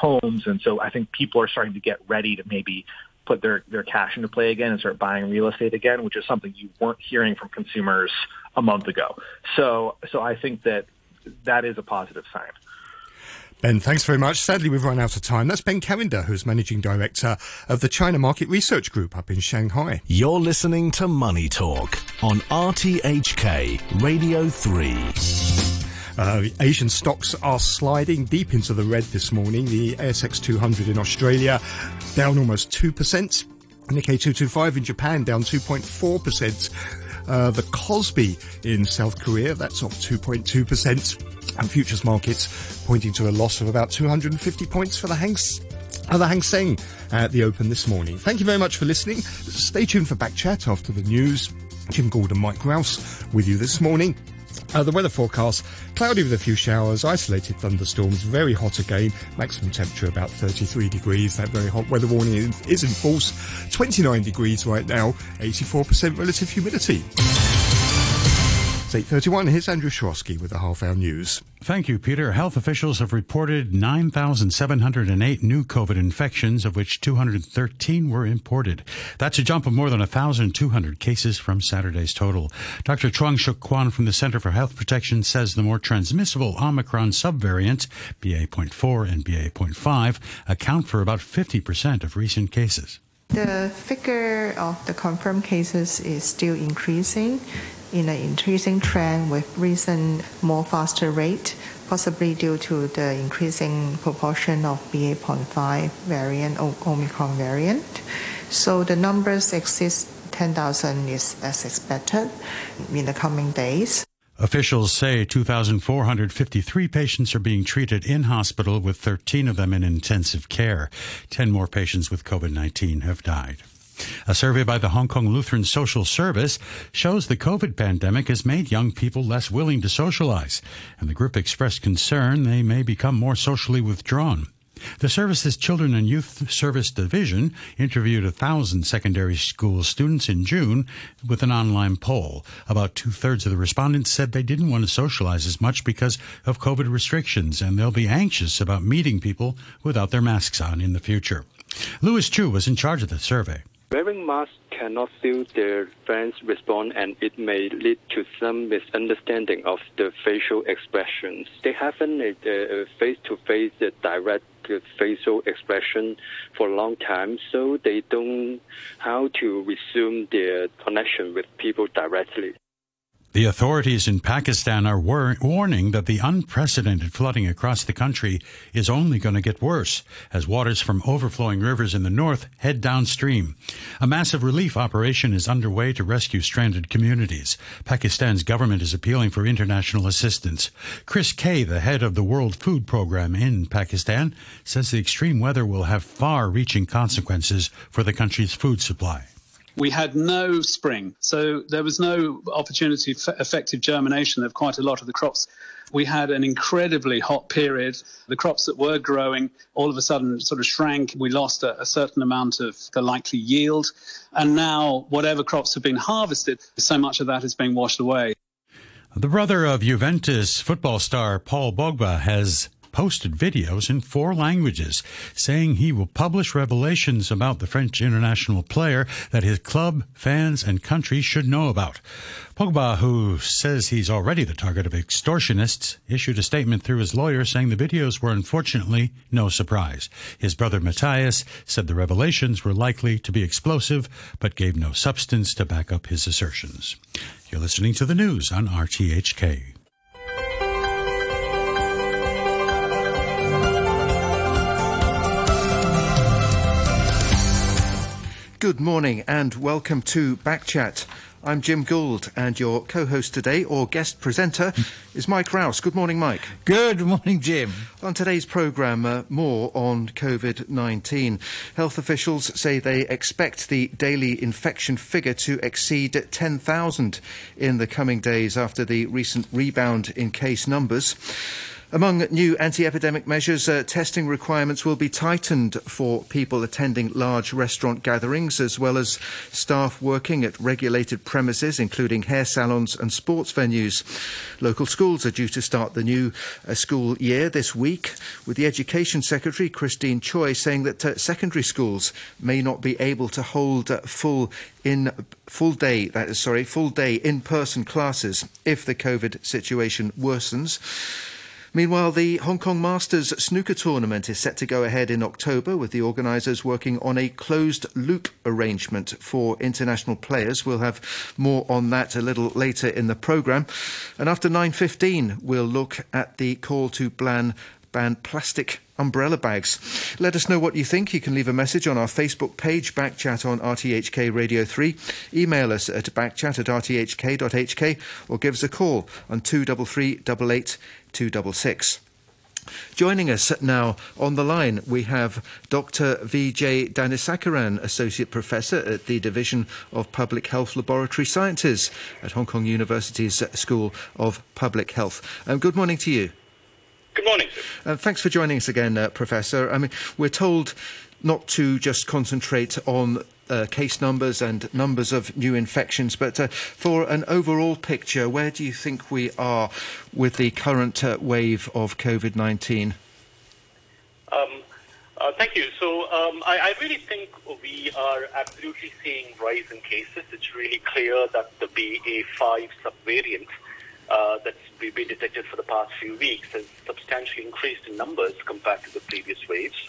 homes. And so I think people are starting to get ready to maybe put their, their cash into play again and start buying real estate again, which is something you weren't hearing from consumers a month ago. So, so I think that that is a positive sign. Ben, thanks very much. Sadly, we've run out of time. That's Ben Cavender, who's Managing Director of the China Market Research Group up in Shanghai. You're listening to Money Talk on RTHK Radio 3. Uh, Asian stocks are sliding deep into the red this morning. The ASX 200 in Australia down almost 2%. Nikkei 225 in Japan down 2.4%. Uh, the Kospi in South Korea, that's off 2.2% and futures markets pointing to a loss of about 250 points for the Hang, uh, the Hang Seng at the open this morning. Thank you very much for listening. Stay tuned for back chat after the news. Jim Gordon, Mike Rouse with you this morning. Uh, the weather forecast, cloudy with a few showers, isolated thunderstorms, very hot again, maximum temperature about 33 degrees. That very hot weather warning is in force. 29 degrees right now, 84% relative humidity. It's 8.31. Here's Andrew Shorosky with the Half Hour News. Thank you, Peter. Health officials have reported 9,708 new COVID infections, of which 213 were imported. That's a jump of more than 1,200 cases from Saturday's total. Dr. Chuang Shuk Kwan from the Center for Health Protection says the more transmissible Omicron subvariants, BA.4 and BA.5, account for about 50% of recent cases. The figure of the confirmed cases is still increasing in an increasing trend with recent more faster rate, possibly due to the increasing proportion of BA.5 variant or Omicron variant. So the numbers exist 10,000 is as expected in the coming days. Officials say 2,453 patients are being treated in hospital, with 13 of them in intensive care. 10 more patients with COVID 19 have died. A survey by the Hong Kong Lutheran Social Service shows the COVID pandemic has made young people less willing to socialize, and the group expressed concern they may become more socially withdrawn. The service's Children and Youth Service Division interviewed a thousand secondary school students in June with an online poll. About two thirds of the respondents said they didn't want to socialize as much because of COVID restrictions, and they'll be anxious about meeting people without their masks on in the future. Louis Chu was in charge of the survey. Wearing masks cannot feel their friends respond and it may lead to some misunderstanding of the facial expressions. They haven't a face-to-face uh, direct facial expression for a long time, so they don't how to resume their connection with people directly. The authorities in Pakistan are wor- warning that the unprecedented flooding across the country is only going to get worse as waters from overflowing rivers in the north head downstream. A massive relief operation is underway to rescue stranded communities. Pakistan's government is appealing for international assistance. Chris Kay, the head of the World Food Program in Pakistan, says the extreme weather will have far reaching consequences for the country's food supply. We had no spring, so there was no opportunity for effective germination of quite a lot of the crops. We had an incredibly hot period. The crops that were growing all of a sudden sort of shrank. We lost a, a certain amount of the likely yield. And now, whatever crops have been harvested, so much of that is being washed away. The brother of Juventus football star Paul Pogba has posted videos in four languages saying he will publish revelations about the French international player that his club, fans, and country should know about. Pogba, who says he's already the target of extortionists, issued a statement through his lawyer saying the videos were unfortunately no surprise. His brother Mathias said the revelations were likely to be explosive, but gave no substance to back up his assertions. You're listening to the news on RTHK. Good morning and welcome to Backchat. I'm Jim Gould, and your co host today, or guest presenter, is Mike Rouse. Good morning, Mike. Good morning, Jim. On today's programme, uh, more on COVID 19. Health officials say they expect the daily infection figure to exceed 10,000 in the coming days after the recent rebound in case numbers. Among new anti epidemic measures, uh, testing requirements will be tightened for people attending large restaurant gatherings, as well as staff working at regulated premises, including hair salons and sports venues. Local schools are due to start the new uh, school year this week, with the Education Secretary, Christine Choi, saying that uh, secondary schools may not be able to hold uh, full in full day that is sorry full day in person classes if the covid situation worsens Meanwhile, the Hong Kong Masters snooker tournament is set to go ahead in October, with the organisers working on a closed loop arrangement for international players. We'll have more on that a little later in the programme. And after 9.15, we'll look at the call to ban, ban plastic umbrella bags. Let us know what you think. You can leave a message on our Facebook page, Backchat on RTHK Radio 3. Email us at backchat at rthk.hk or give us a call on 233 266. Joining us now on the line, we have Dr. Vijay Dhanasekaran, Associate Professor at the Division of Public Health Laboratory Sciences at Hong Kong University's School of Public Health. Um, good morning to you. Good morning. Uh, thanks for joining us again, uh, Professor. I mean, we're told not to just concentrate on uh, case numbers and numbers of new infections, but uh, for an overall picture, where do you think we are with the current uh, wave of COVID 19? Um, uh, thank you. So um, I, I, really think we are absolutely seeing rise in cases. It's really clear that the BA5 subvariant uh, that's been detected for the past few weeks has substantially increased in numbers compared to the previous waves.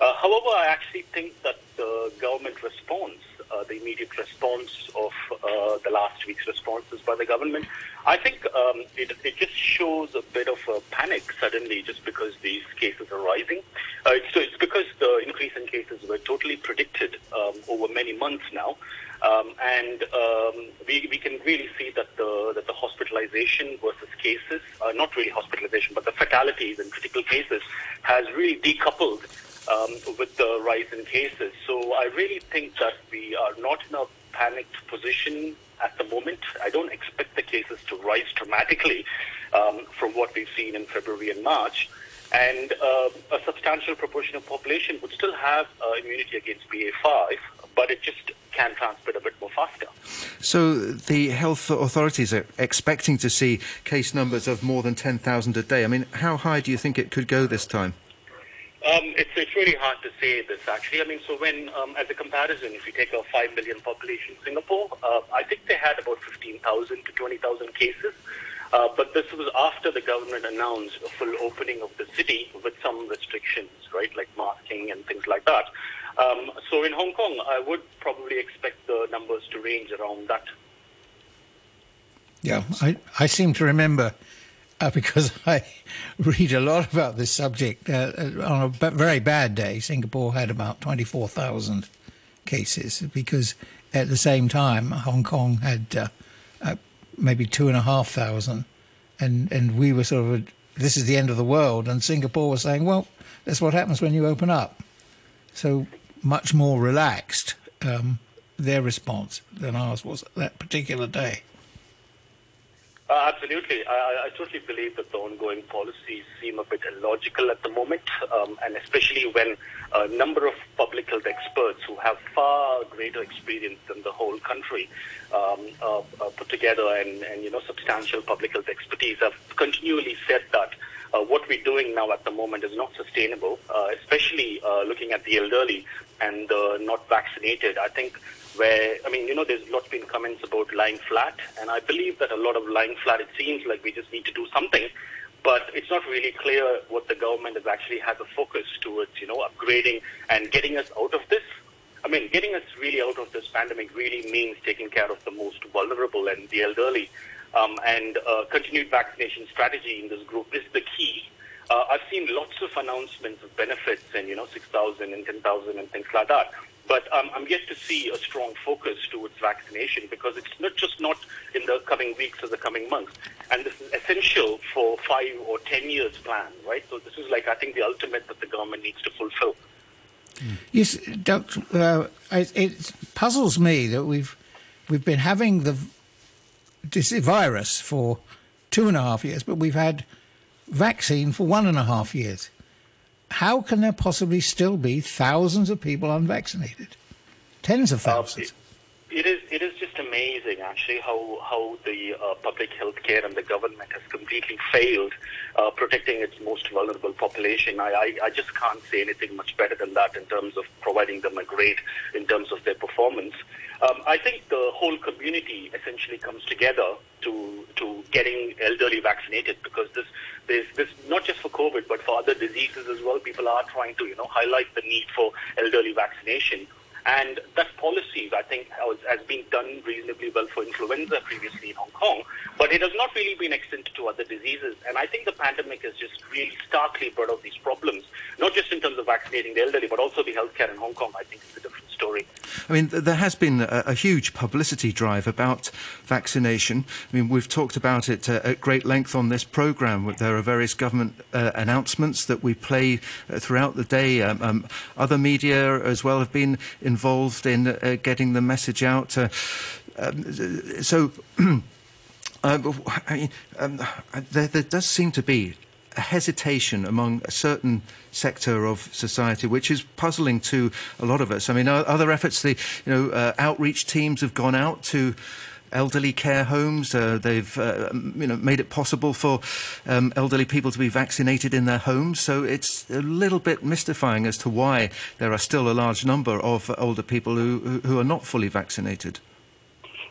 Uh, however, I actually think that the government response, uh, the immediate response of uh, the last week's responses by the government, I think um, it, it, just shows a bit of a panic suddenly just because these cases are rising. Uh, it's, it's, because the increase in cases were totally predicted um, over many months now. Um, and um, we, we can really see that the, that the hospitalization versus cases, uh, not really hospitalization, but the fatalities and critical cases has really decoupled um, with the rise in cases. So I really think that we are not in a panicked position at the moment. I don't expect the cases to rise dramatically um, from what we've seen in February and March. And uh, a substantial proportion of population would still have uh, immunity against BA5, but it just can transmit a bit more faster. So the health authorities are expecting to see case numbers of more than 10,000 a day. I mean, how high do you think it could go this time? Um, it's, it's really hard to say this actually. I mean, so when, um, as a comparison, if you take a 5 million population Singapore, uh, I think they had about 15,000 to 20,000 cases. Uh, but this was after the government announced a full opening of the city with some restrictions, right, like masking and things like that. Um, so in Hong Kong, I would probably expect the numbers to range around that. Yeah, I, I seem to remember uh, because I read a lot about this subject. Uh, uh on a b- very bad day, Singapore had about 24,000 cases because at the same time, Hong Kong had uh, uh maybe 2,500. And, and we were sort of, this is the end of the world. And Singapore was saying, well, that's what happens when you open up. So much more relaxed um, their response than ours was that particular day. Uh, absolutely. I, I, totally believe that the ongoing policies seem a bit illogical at the moment, um, and especially when a number of public health experts who have far greater experience than the whole country um, uh, uh, put together and, and, you know, substantial public health expertise have continually said that uh, what we're doing now at the moment is not sustainable, uh, especially uh, looking at the elderly and the not vaccinated. I think where, I mean, you know, there's lots been comments about lying flat, and I believe that a lot of lying flat, it seems like we just need to do something, but it's not really clear what the government has actually has a focus towards, you know, upgrading and getting us out of this. I mean, getting us really out of this pandemic really means taking care of the most vulnerable and the elderly. Um, and uh, continued vaccination strategy in this group is the key. Uh, I've seen lots of announcements of benefits and, you know, 6,000 and 10,000 and things like that. But um, I'm yet to see a strong focus towards vaccination because it's not just not in the coming weeks or the coming months. And this is essential for five or ten years plan, right? So this is like, I think, the ultimate that the government needs to fulfill. Yes, Doctor, uh, it, it, puzzles me that we've we've been having the this virus for two and a half years, but we've had vaccine for one and a half years. How can there possibly still be thousands of people unvaccinated? Tens of thousands. It is it is just amazing actually how how the uh, public health care and the government has completely failed uh, protecting its most vulnerable population. I, I, I just can't say anything much better than that in terms of providing them a grade in terms of their performance. Um, I think the whole community essentially comes together to to getting elderly vaccinated because this there's this not just for COVID but for other diseases as well. People are trying to you know highlight the need for elderly vaccination. And that policy, I think, has, has been done reasonably well for influenza previously in Hong Kong, but it has not really been extended to other diseases. And I think the pandemic has just really starkly brought out these problems, not just in terms of vaccinating the elderly, but also the healthcare in Hong Kong. I think is a different story. I mean, there has been a, a huge publicity drive about vaccination. I mean, we've talked about it uh, at great length on this programme. There are various government uh, announcements that we play uh, throughout the day. Um, um, other media as well have been involved in uh, getting the message out. Uh, um, so, uh, I mean, um, there, there does seem to be a hesitation among a certain sector of society, which is puzzling to a lot of us. I mean, other efforts, the you know, uh, outreach teams have gone out to elderly care homes. Uh, they've uh, you know made it possible for um, elderly people to be vaccinated in their homes. So it's a little bit mystifying as to why there are still a large number of older people who, who are not fully vaccinated.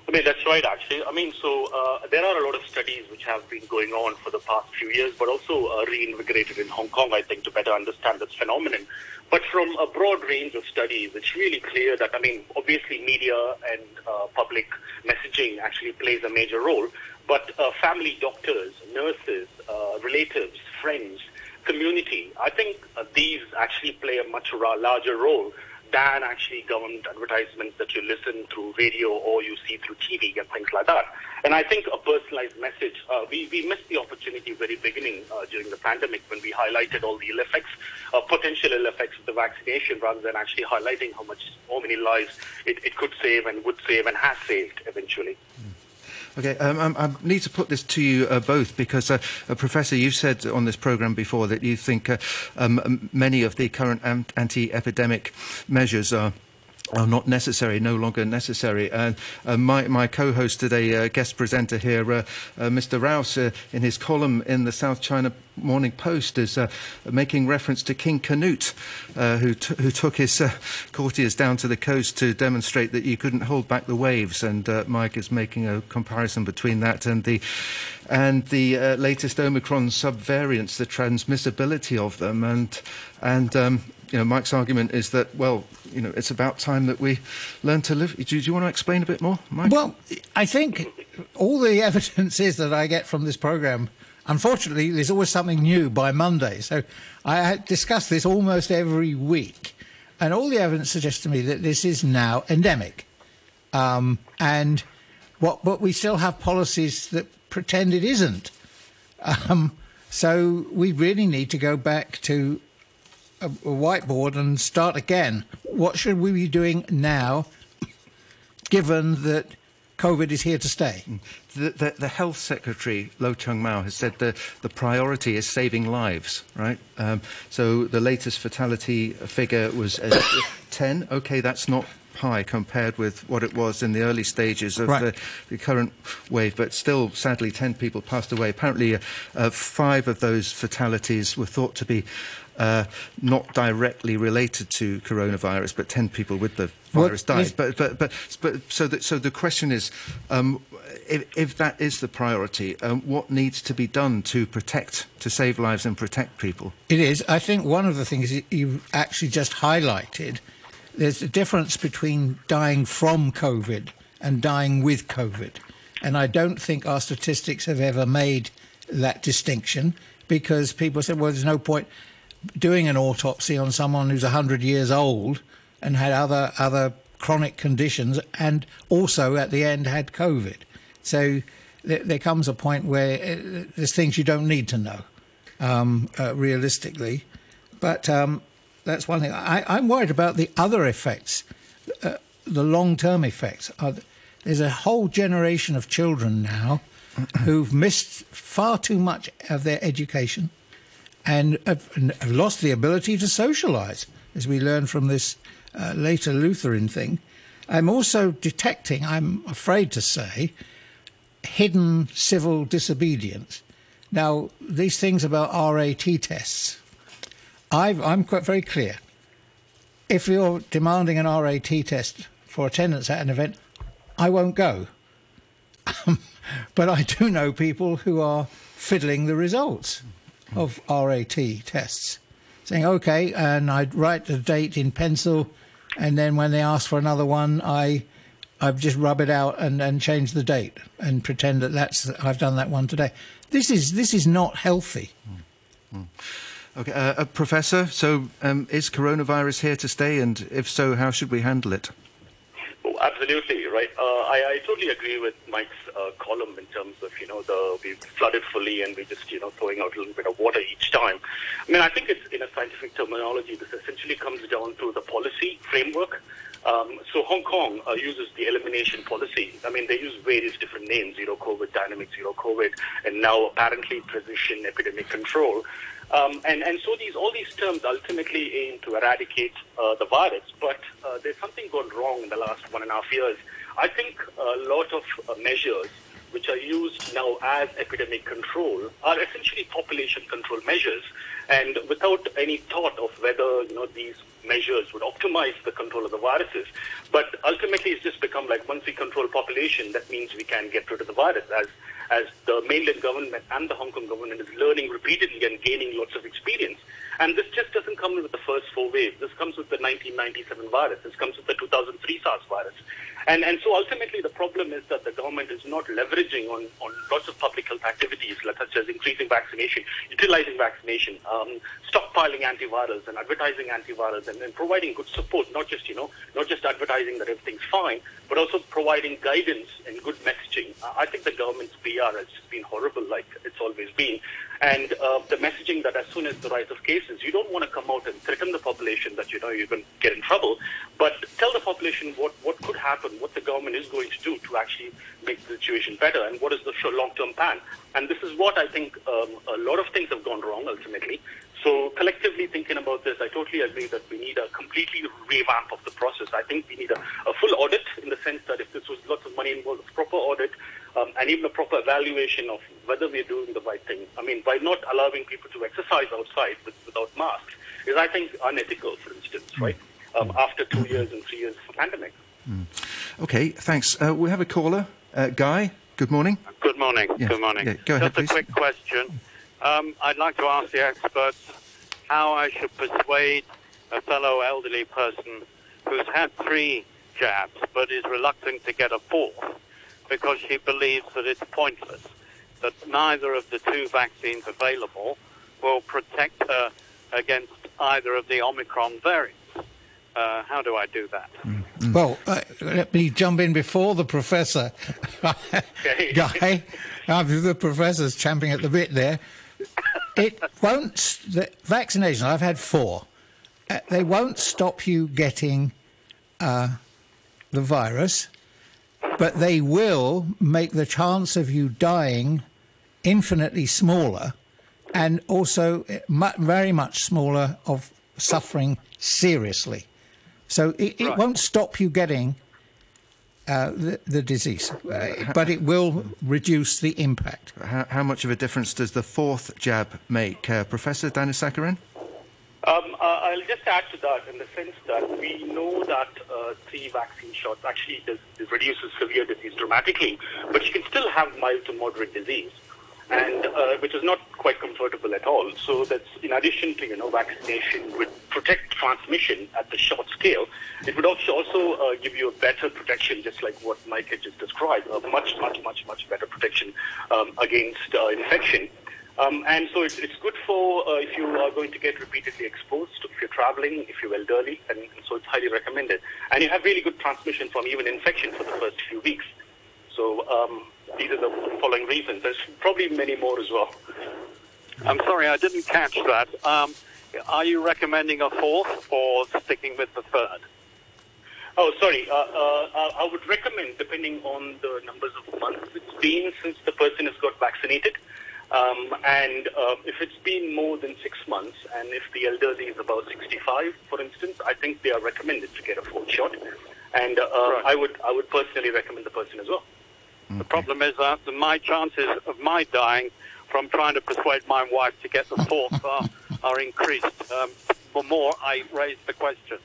I mean, that's right, actually. I mean, so uh, there are a lot of studies which have been going on for the past few years, but also uh, reinvigorated in Hong Kong, I think, to better understand this phenomenon. But from a broad range of studies, it's really clear that, I mean, obviously media and uh, public messaging actually plays a major role, but uh, family doctors, nurses, uh, relatives, friends, community, I think uh, these actually play a much larger role than actually government advertisements that you listen through radio or you see through TV and things like that. And I think a personalized message, uh, we, we missed the opportunity very beginning uh, during the pandemic when we highlighted all the ill effects, uh, potential ill effects of the vaccination rather than actually highlighting how much, how many lives it, it could save and would save and has saved eventually. Mm. Okay, um, um, I need to put this to you uh, both because, uh, uh, Professor, you said on this programme before that you think uh, um, many of the current anti-epidemic measures are are not necessary, no longer necessary. And uh, my, my co-host today, uh, guest presenter here, uh, uh Mr. Rouse, in his column in the South China Morning Post, is uh, making reference to King Canute, who, t- who took his courtiers down to the coast to demonstrate that you couldn't hold back the waves. And Mike is making a comparison between that and the and the latest Omicron subvariants, the transmissibility of them, and and um, you know, Mike's argument is that, well, you know, it's about time that we learn to live. Do, do you want to explain a bit more, Mike? Well, I think all the evidence is that I get from this program. Unfortunately, there's always something new by Monday. So I discuss this almost every week. And all the evidence suggests to me that this is now endemic. Um, and what, but we still have policies that pretend it isn't. Um, so we really need to go back to a, a whiteboard and start again. What should we be doing now, given that COVID is here to stay? The, the, the, Health Secretary, Lo Chung Mau, has said the, the priority is saving lives, right? Um, so the latest fatality figure was uh, 10. Okay, that's not high compared with what it was in the early stages of right. the, the, current wave, but still, sadly, 10 people passed away. Apparently, uh, uh, five of those fatalities were thought to be uh, not directly related to coronavirus, but 10 people with the virus what died. But, but, but, but so, the, so the question is, um, if, if, that is the priority, um, what needs to be done to protect, to save lives and protect people? It is. I think one of the things you actually just highlighted, there's a difference between dying from COVID and dying with COVID. And I don't think our statistics have ever made that distinction because people said, well, there's no point doing an autopsy on someone who's 100 years old and had other other chronic conditions and also at the end had COVID. So there, there comes a point where uh, there's things you don't need to know um, uh, realistically. But um, that's one thing. I, am worried about the other effects, uh, the long term effects. there's a whole generation of children now who've missed far too much of their education and have, and have lost the ability to socialize, as we learn from this uh, later Lutheran thing. I'm also detecting, I'm afraid to say, hidden civil disobedience. Now, these things about RAT tests, i am quite very clear. If you're demanding an RAT test for attendance at an event, I won't go. but I do know people who are fiddling the results of RAT tests, saying, okay, and I'd write the date in pencil, and then when they ask for another one, I I just rub it out and, and change the date and pretend that that's I've done that one today. This is this is not healthy. Mm. Okay, uh, uh, Professor. So, um, is coronavirus here to stay, and if so, how should we handle it? Oh, absolutely right. Uh, I, I, totally agree with Mike's uh, column in terms of you know the we flooded fully and we're just you know throwing out a little bit of water each time. I mean, I think it's in a scientific terminology. This essentially comes down to the policy framework. Um, so Hong Kong uh, uses the elimination policy. I mean, they use various different names: zero COVID, dynamic zero COVID, and now apparently precision epidemic control. Um, and, and so these all these terms ultimately aim to eradicate uh, the virus, but uh, there's something gone wrong in the last one and a half years. I think a lot of uh, measures which are used now as epidemic control are essentially population control measures, and without any thought of whether you know these measures would optimize the control of the viruses. But ultimately, it's just become like once we control population, that means we can get rid of the virus, as as the mainland government and the Hong Kong government is learning repeatedly and gaining lots of experience. And this just doesn't come with the first four waves. This comes with the 1997 virus. This comes with the 2003 SARS virus. And, and so ultimately the problem is that the government is not leveraging on, on lots of public health activities, such as increasing vaccination, utilizing vaccination, um, stockpiling antivirals and advertising antivirals and, and providing good support, not just, you know, not just advertising that everything's fine, but also providing guidance and good messaging. I think the government's PR has just been horrible like it's always been. And uh, the messaging that as soon as the rise of cases, you don't want to come out and threaten the population that you know you're going to get in trouble, but tell the population what, what could happen, what the government is going to do to actually make the situation better, and what is the long-term plan. And this is what I think um, a lot of things have gone wrong ultimately. So collectively thinking about this, I totally agree that we need a completely revamp of the process. I think we need a, a full audit in the sense that if this was lots of money involved, a proper audit, um, and even a proper evaluation of whether we're doing the right thing. I mean, by not allowing people to exercise outside with, without masks is, I think, unethical, for instance, mm. right? Um, after two years and three years of pandemic. Mm. Okay, thanks. Uh, we have a caller. Uh, Guy, good morning. Good morning. Yes. Good morning. Yeah, go ahead, Just a quick question. Um, I'd like to ask the experts how I should persuade a fellow elderly person who's had three jabs but is reluctant to get a fourth because she believes that it's pointless, that neither of the two vaccines available will protect her against either of the Omicron variants. Uh, how do I do that? Mm-hmm. Well, uh, let me jump in before the professor. Guy, after the professor's champing at the bit there. It won't, the vaccination, I've had four. Uh, they won't stop you getting uh, the virus but they will make the chance of you dying infinitely smaller and also very much smaller of suffering seriously. So it, it right. won't stop you getting uh, the, the, disease, uh, but it will reduce the impact. How, how, much of a difference does the fourth jab make? Uh, Professor Dhanasekaran? Um, uh, I'll just add to that in the sense that we know that uh, three vaccine shots actually does, reduces severe disease dramatically, but you can still have mild to moderate disease, and uh, which is not quite comfortable at all. So that's in addition to you know vaccination would protect transmission at the short scale. It would also also uh, give you a better protection, just like what Mike had just described, a much much much much better protection um, against uh, infection. Um, and so it's, it's good for uh, if you are going to get repeatedly exposed, if you're traveling, if you're elderly, and, and so it's highly recommended. And you have really good transmission from even infection for the first few weeks. So um, these are the following reasons. There's probably many more as well. I'm sorry, I didn't catch that. Um, are you recommending a fourth or sticking with the third? Oh, sorry. Uh, uh, I would recommend, depending on the numbers of months it's been since the person has got vaccinated, um, and uh, if it's been more than six months, and if the elderly is about 65, for instance, I think they are recommended to get a fourth shot. And uh, right. I would I would personally recommend the person as well. The problem is that my chances of my dying from trying to persuade my wife to get the fourth are, are increased. Um, the more I raise the question.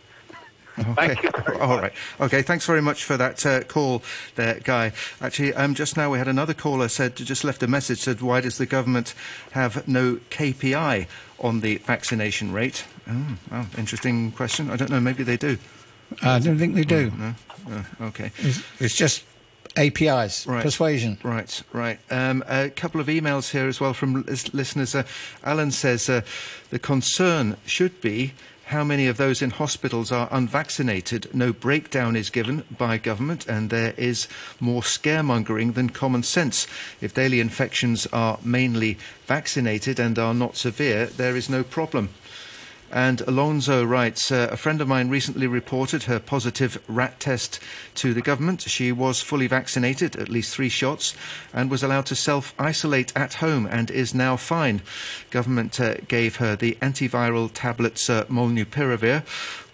Okay. All right. Okay. Thanks very much for that uh, call, there, Guy. Actually, um, just now we had another caller said just left a message said, "Why does the government have no KPI on the vaccination rate?" Oh, well, interesting question. I don't know. Maybe they do. I don't think they do. No. no? Oh, okay. It's, it's just APIs, right. persuasion. Right, right. Um, a couple of emails here as well from listeners. Uh, Alan says uh, the concern should be how many of those in hospitals are unvaccinated. No breakdown is given by government, and there is more scaremongering than common sense. If daily infections are mainly vaccinated and are not severe, there is no problem. And Alonso writes uh, A friend of mine recently reported her positive rat test to the government. She was fully vaccinated, at least three shots, and was allowed to self isolate at home and is now fine. Government uh, gave her the antiviral tablets uh, Molnupiravir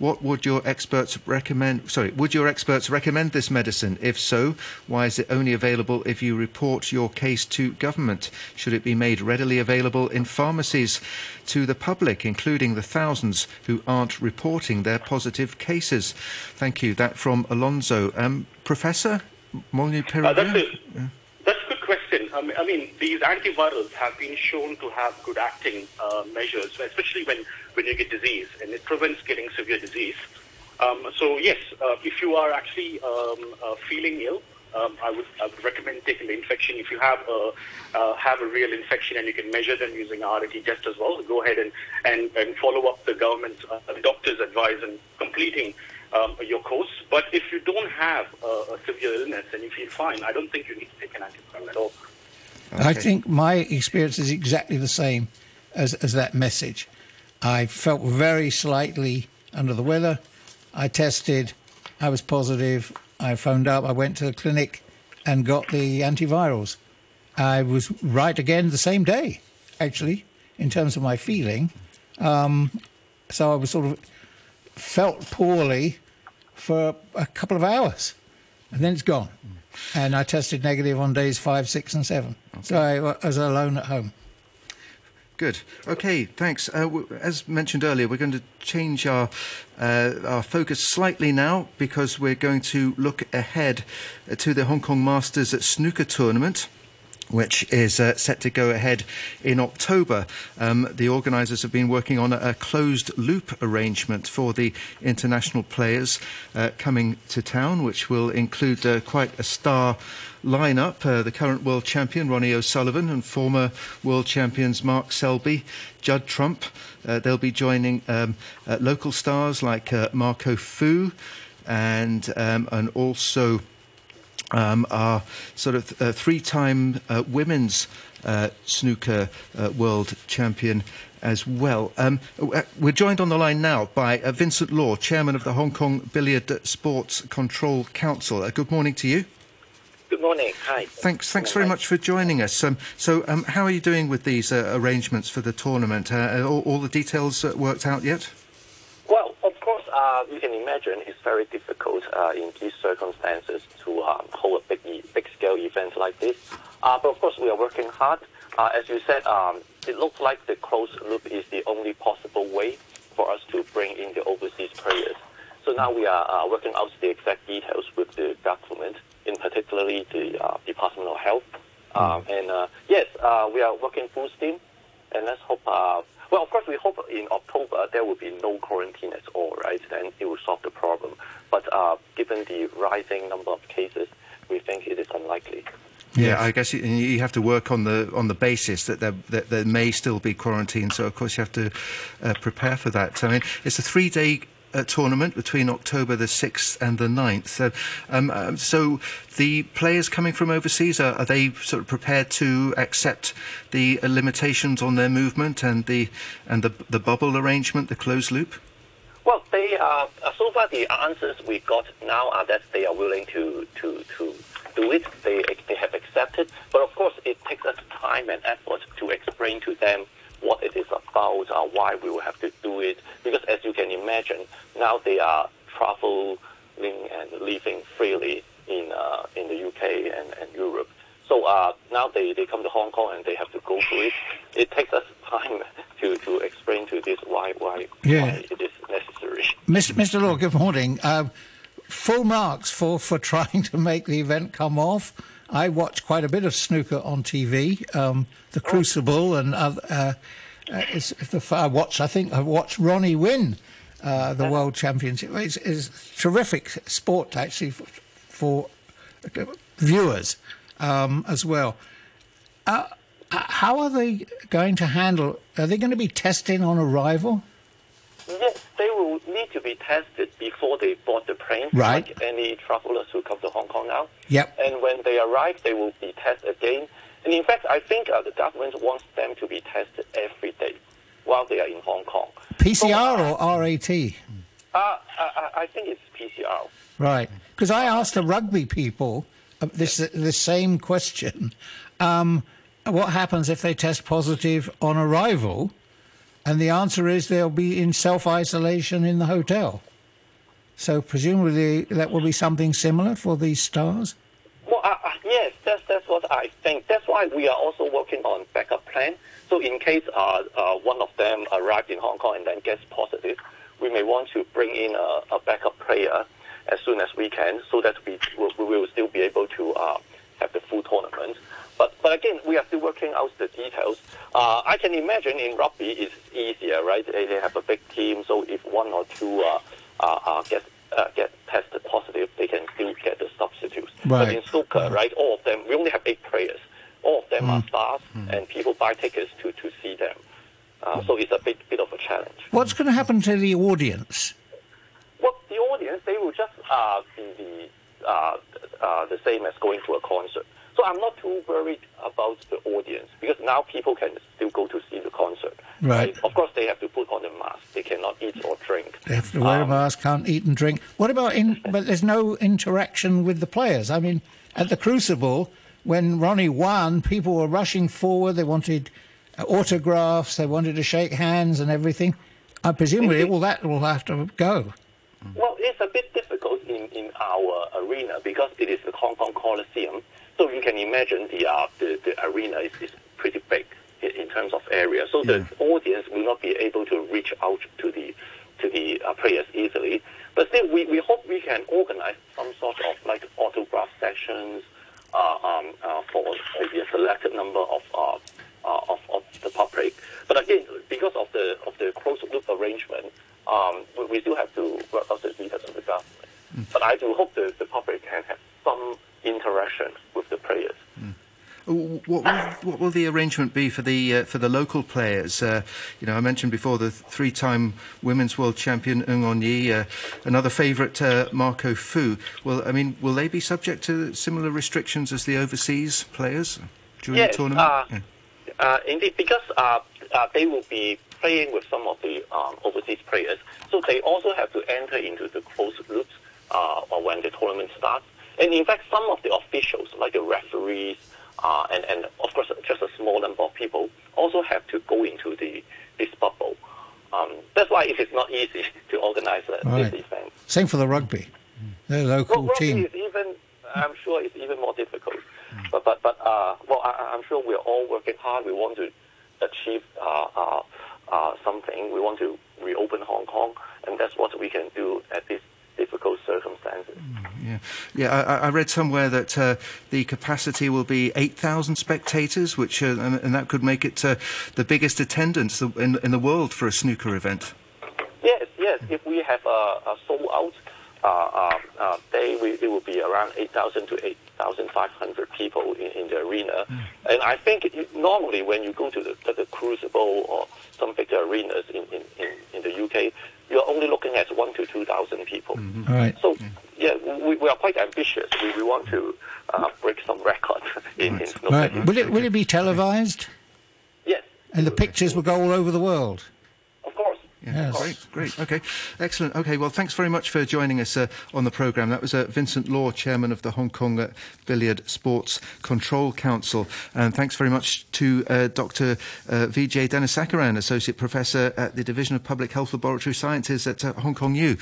what would your experts recommend? Sorry, would your experts recommend this medicine? If so, why is it only available if you report your case to government? Should it be made readily available in pharmacies to the public, including the thousands who aren't reporting their positive cases? Thank you. That from Alonso. Um, Professor? Uh, that's, a, that's a good question. Um, I mean, these antivirals have been shown to have good acting uh, measures, especially when when you get disease, and it prevents getting severe disease. Um, so yes, uh, if you are actually um, uh, feeling ill, um, I would I would recommend taking the infection. If you have a uh, have a real infection and you can measure them using RT test as well, go ahead and and, and follow up the government uh, the doctor's advice and completing um, your course. But if you don't have a, a, severe illness and you feel fine, I don't think you need to take an antiviral at all. Okay. I think my experience is exactly the same as, as that message. I felt very slightly under the weather. I tested. I was positive. I phoned up. I went to the clinic and got the antivirals. I was right again the same day, actually, in terms of my feeling. Um, so I was sort of felt poorly for a couple of hours, and then it's gone. And I tested negative on days five, six, and seven. Okay. So I was alone at home. Good. Okay, thanks. Uh, as mentioned earlier, we're going to change our uh, our focus slightly now because we're going to look ahead to the Hong Kong Masters Snooker Tournament which is uh, set to go ahead in October. Um, the organisers have been working on a, a, closed loop arrangement for the international players uh, coming to town, which will include uh, quite a star lineup. Uh, the current world champion Ronnie O'Sullivan and former world champions Mark Selby, Judd Trump. Uh, they'll be joining um, uh, local stars like Marco Fu and um, and also um, our sort of uh, three-time uh, women's uh, snooker uh, world champion as well. Um, uh, we're joined on the line now by uh, Vincent Law, chairman of the Hong Kong Billiard Sports Control Council. good morning to you. Good morning. Hi. Thanks. Thanks very much for joining us. Um, so, um, how are you doing with these arrangements for the tournament? All, all, the details worked out yet? Well, of course, uh, you can imagine it's very difficult uh, in these circumstances to um, hold a big, big scale event like this. Uh, but of course, we are working hard. Uh, as you said, um, it looks like the closed loop is the only possible way for us to bring in the overseas players. So now we are uh, working out the exact details with the government, in particularly the uh, Department of Health. Um, and yes, we are working full steam, and let's hope well, of course, we hope in October there will be no quarantine at all, right? Then it will solve the problem. But uh, given the rising number of cases, we think it is unlikely. Yeah, I guess you, you, have to work on the on the basis that there that there may still be quarantine. So of course you have to uh, prepare for that. I mean, it's a three day uh, tournament between October the 6th and the 9th. So, um, uh, so the players coming from overseas, are, are, they sort of prepared to accept the uh, limitations on their movement and the, and the, the bubble arrangement, the closed loop? Well, they are uh, so far the answers we got now are that they are willing to to to do it. They they have accepted, but of course it takes us time and effort to explain to them what it is about, uh, why we will have to do it. Because as you can imagine, now they are traveling and living freely in uh, in the UK and, and Europe. So uh, now they, they come to Hong Kong and they have to go through it. It takes us time to, to explain to this why why, Yeah. why it is necessary. Mr. Mr. Law, good morning. Uh, full marks for, for trying to make the event come off. I watch quite a bit of snooker on TV, um, The Crucible, and other, uh, uh, the, I watch. I think I've watched Ronnie win uh, the World Championship. It's, it's terrific sport actually for, for viewers um, as well. Uh, how are they going to handle? Are they going to be testing on arrival? Yes, they will need to be tested before they board the plane, Right. like any travelers who come to Hong Kong now. Yep. And when they arrive, they will be tested again. And in fact, I think uh, the government wants them to be tested every day while they are in Hong Kong. PCR or RAT? Uh, I, I- I think it's PCR. Right. Because I asked the rugby people uh, this the same question. Um, what happens if they test positive on arrival? And the answer is they'll be in self isolation in the hotel. So presumably that will be something similar for these stars. Well, uh, yes, that's that's what I think. That's why we are also working on backup plan. So in case uh, uh, one of them arrives in Hong Kong and then gets positive, we may want to bring in a, a backup player as soon as we can, so that we will, we will still be able to uh, have the full tournament. But but again, we are still working out the details. Uh, I can imagine in rugby it's easier, right? They, they have a big team, so if one or two uh, uh, uh, get uh, get tested positive, they can still get the substitutes. But Right. in snooker, right, all of them, we only have eight players. All of them are stars, and people buy tickets to, to see them. Uh, so it's a bit bit of a challenge. What's going to happen to the audience? Well, the audience they will just uh, be the uh, uh, the same as going to a concert. So I'm not too worried about the audience because now people can still go to see the concert. Right. Of course, they have to put on a mask. They cannot eat or drink. They have to wear a Um, mask, can't eat and drink. What about in? But there's no interaction with the players. I mean, at the Crucible, when Ronnie won, people were rushing forward. They wanted uh, autographs. They wanted to shake hands and everything. I presumably all that will have to go. Well, it's a bit difficult in, in our arena because it is the Hong Kong Coliseum. So you can imagine the uh, the, the arena is, is pretty big in, in terms of area. So the audience will not be able to reach out to the to the uh, players easily. But still, we, we hope we can organize some sort of like autograph sessions uh, um, uh, for maybe a selected number of, uh, uh, of of the public. But again, because of the of the closed loop arrangement, um, we, we still have to work out the details of the government. But I do hope the, the public can have some interaction with the players. What will, what will the arrangement be for the uh, for the local players? Uh, you know, I mentioned before the three-time women's world champion Ng On-yee, uh, another favourite uh, Marco Fu. Well, I mean, will they be subject to similar restrictions as the overseas players during yes, the tournament? Uh, uh, indeed, because uh, uh, they will be playing with some of the um, overseas players, so they also have to enter into the closed uh, when the tournament starts. And in fact, some of the officials, like the referees, uh, and, and of course just a small number of people, also have to go into the this bubble. Um, that's why it is not easy to organize uh, Right. this event. Same for the rugby. Their local Well, rugby team. is even, I'm sure it's even more difficult. But, but, but uh, well, I, I'm sure we're all working hard. We want to achieve uh, uh, uh, something. We want to reopen Hong Kong, and that's what we can do at these difficult circumstances. Yeah, yeah. I, I read somewhere that uh, the capacity will be eight thousand spectators, which uh, and, and that could make it uh, the biggest attendance in, in the world for a snooker event. Yes, yes. If we have a, a sold out uh, uh, uh, day, we, it will be around 8,000 to 8,500 people in, in the arena. And I think it, normally when you go to the, to the Crucible or some bigger arenas in, in, in, in the UK, you're only looking at one to 2,000 people. Right. So, yeah, we, we are quite ambitious. We, we want to uh, break some records in, in snooker. Right. Will it will it be televised? Yes. And the pictures will go all over the world. Of course, Yeah, Yes. great, great. Okay, excellent. Okay, well, thanks very much for joining us uh, on the programme. That was uh, Vincent Law, Chairman of the Hong Kong uh, Billiard Sports Control Council. And thanks very much to uh, Dr. Uh, Vijay Dhanasekaran, Associate Professor at the Division of Public Health Laboratory Sciences at uh, Hong Kong U.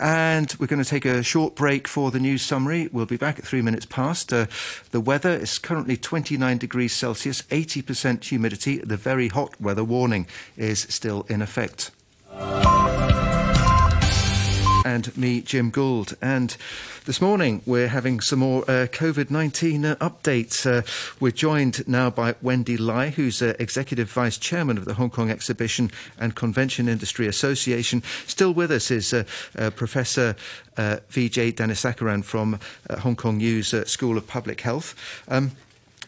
And we're going to take a short break for the news summary. We'll be back at three minutes past. Uh, the weather is currently 29 degrees Celsius, 80% humidity. The very hot weather warning is still in effect and me, Jim Gould. And this morning we're having some more uh, COVID 19 uh, updates. Uh, we're joined now by Wendy Lai, who's uh, Executive Vice Chairman of the Hong Kong Exhibition and Convention Industry Association. Still with us is uh, uh, Professor Vijay Dhanasekaran from Hong Kong U's School of Public Health. Um,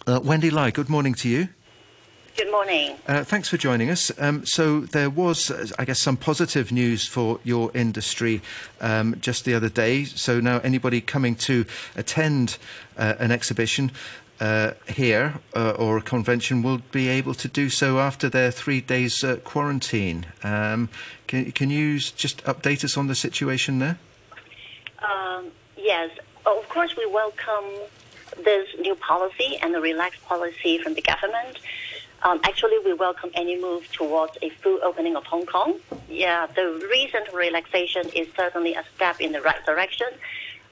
Wendy Lai, good morning to you. Good morning. Uh, thanks for joining us. Um, so there was, uh, I guess, some positive news for your industry um, just the other day. So now anybody coming to attend uh, an exhibition uh, here uh, or a convention will be able to do so after their three days uh, quarantine. Um, can, can you just update us on the situation there? Um, yes, of course, we welcome this new policy and the relaxed policy from the government. Um, actually, we welcome any move towards a full opening of Hong Kong. Yeah, the recent relaxation is certainly a step in the right direction.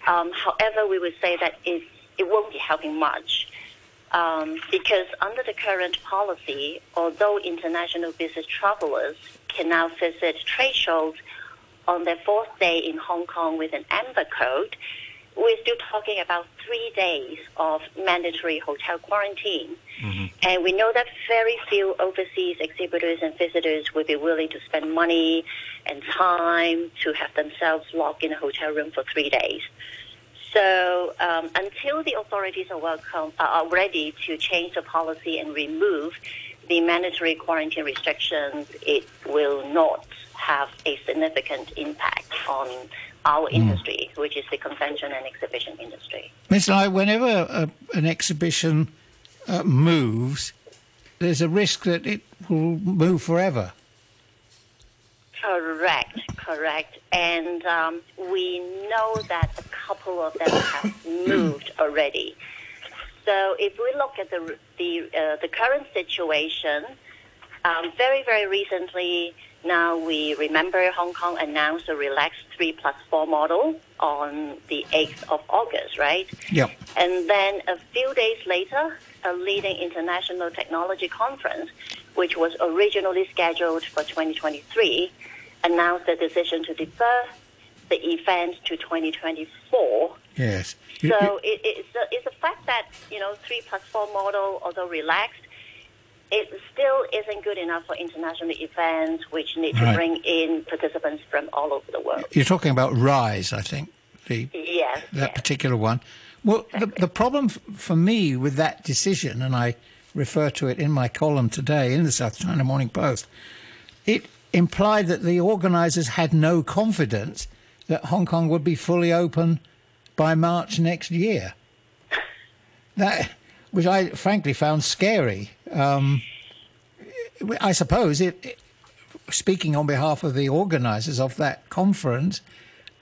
Um, however, we would say that it, it won't be helping much. Um, because under the current policy, although international business travelers can now visit trade shows on their fourth day in Hong Kong with an amber code, we're still talking about three days of mandatory hotel quarantine. And we know that very few overseas exhibitors and visitors will be willing to spend money and time to have themselves locked in a hotel room for three days. So um, until the authorities are welcome, are ready to change the policy and remove the mandatory quarantine restrictions, it will not have a significant impact on our industry, which is the convention and exhibition industry. Ms. Lai, whenever a, an exhibition uh, moves, there's a risk that it will move forever. Correct, correct. And um, we know that a couple of them have moved already. So if we look at the the uh, the current situation, um, very very recently, now we remember Hong Kong announced a relaxed three plus four model on the eighth of August, right? Yep. And then a few days later, a leading international technology conference, which was originally scheduled for 2023, announced the decision to defer the event to 2024. Yes. So it, it's, a, it's a fact that, you know, 3 plus 4 model, although relaxed, it still isn't good enough for international events which need to bring in participants from all over the world. You're talking about Rise, I think, the, Yes, that particular one. Well, the, the problem f- for me with that decision, and I refer to it in my column today in the South China Morning Post, it implied that the organisers had no confidence that Hong Kong would be fully open by March next year. That, which I frankly found scary. Um, I suppose it, it- speaking on behalf of the organisers of that conference,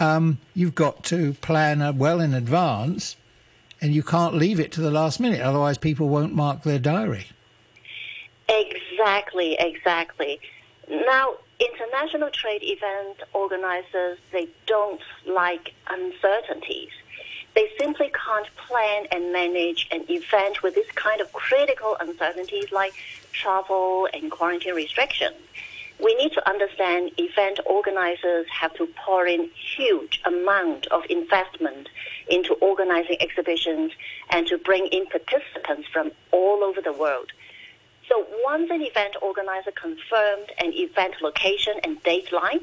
um, you've got to plan well in advance, and you can't leave it to the last minute. Otherwise, people won't mark their diary. Exactly, exactly. Now, international trade event organizers, they don't like uncertainties. They simply can't plan and manage an event with this kind of critical uncertainties like travel and quarantine restrictions. We need to understand event organizers have to pour in huge amount of investment into organizing exhibitions and to bring in participants from all over the world. So once an event organizer confirmed an event location and date line,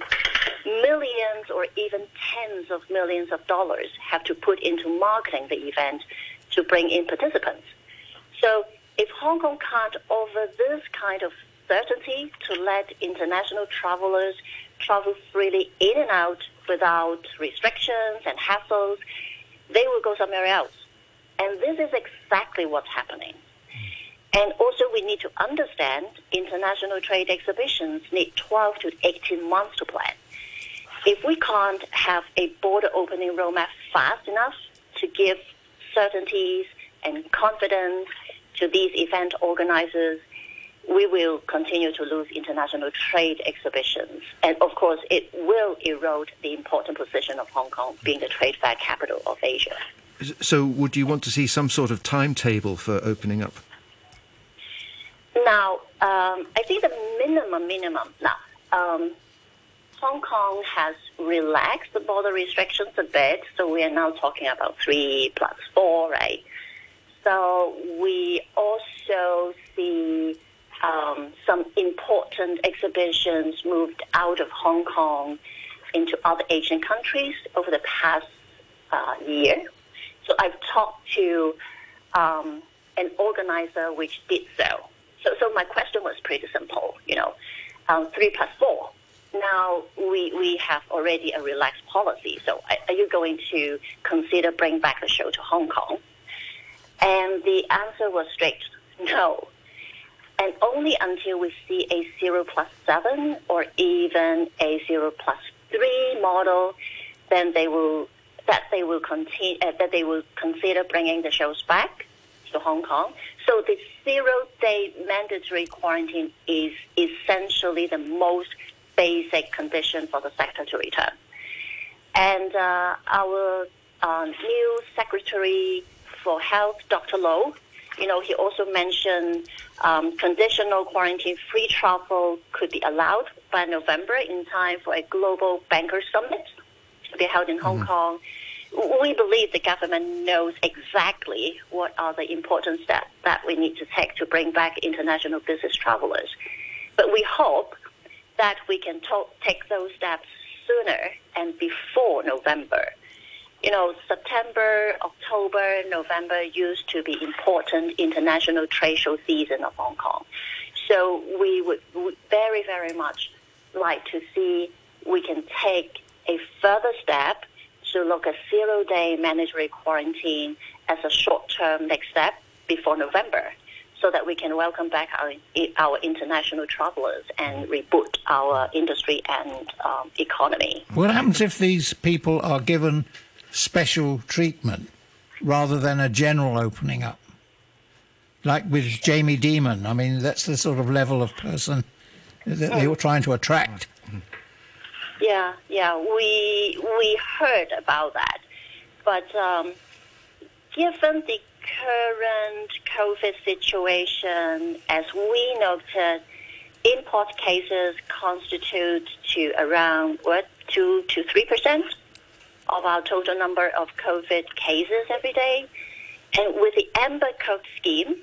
millions or even tens of millions of dollars have to put into marketing the event to bring in participants. So if Hong Kong can't offer this kind of certainty to let international travelers travel freely in and out without restrictions and hassles, they will go somewhere else. And this is exactly what's happening. And also, we need to understand international trade exhibitions need 12 to 18 months to plan. If we can't have a border opening roadmap fast enough to give certainties and confidence to these event organizers, we will continue to lose international trade exhibitions. And of course, it will erode the important position of Hong Kong being the trade fair capital of Asia. So, would you want to see some sort of timetable for opening up? Now, um, I think the minimum, minimum, now, um, Hong Kong has relaxed the border restrictions a bit, so we are now talking about three plus four, right? So we also see um, some important exhibitions moved out of Hong Kong into other Asian countries over the past uh, year. So I've talked to um, an organizer which did so. So, so my question was pretty simple, you know, um, three plus four. Now we we have already a relaxed policy. So are you going to consider bring back the show to Hong Kong? And the answer was straight no. And only until we see a zero plus seven or even a zero plus three model, then they will that they will continue uh, that they will consider bringing the shows back to Hong Kong. So the zero day mandatory quarantine is essentially the most basic condition for the sector to return. And uh, our uh, new Secretary for Health, Dr. Lo, you know, he also mentioned um, conditional quarantine free travel could be allowed by November in time for a global banker summit to be held in mm-hmm. Hong Kong we believe the government knows exactly what are the important steps that we need to take to bring back international business travelers. But we hope that we can take those steps sooner and before November. You know, September, October, November used to be important international trade show season of Hong Kong. So we would very, very much like to see we can take a further step to look at zero day mandatory quarantine as a short term next step before November so that we can welcome back our, our international travelers and reboot our industry and um, economy. What happens if these people are given special treatment rather than a general opening up? Like with Jamie Dimon, I mean, that's the sort of level of person that they were trying to attract. Yeah, yeah, we we heard about that, but um, given the current COVID situation, as we noted, import cases constitute to around what two to three percent of our total number of COVID cases every day, and with the Amber Code scheme,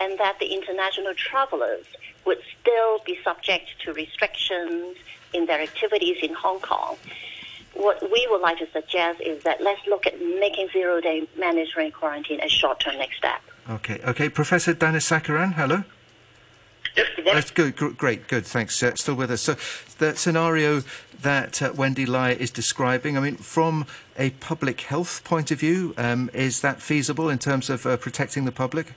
and that the international travelers would still be subject to restrictions in their activities in Hong Kong. What we would like to suggest is that let's look at making zero day mandatory quarantine a short term next step. Okay, okay. Professor Dhanasekaran, hello. Yes, good morning. That's good, great, good, thanks. Uh, still with us. So, the scenario that uh, Wendy Lai is describing, I mean, from a public health point of view, um, is that feasible in terms of uh, protecting the public?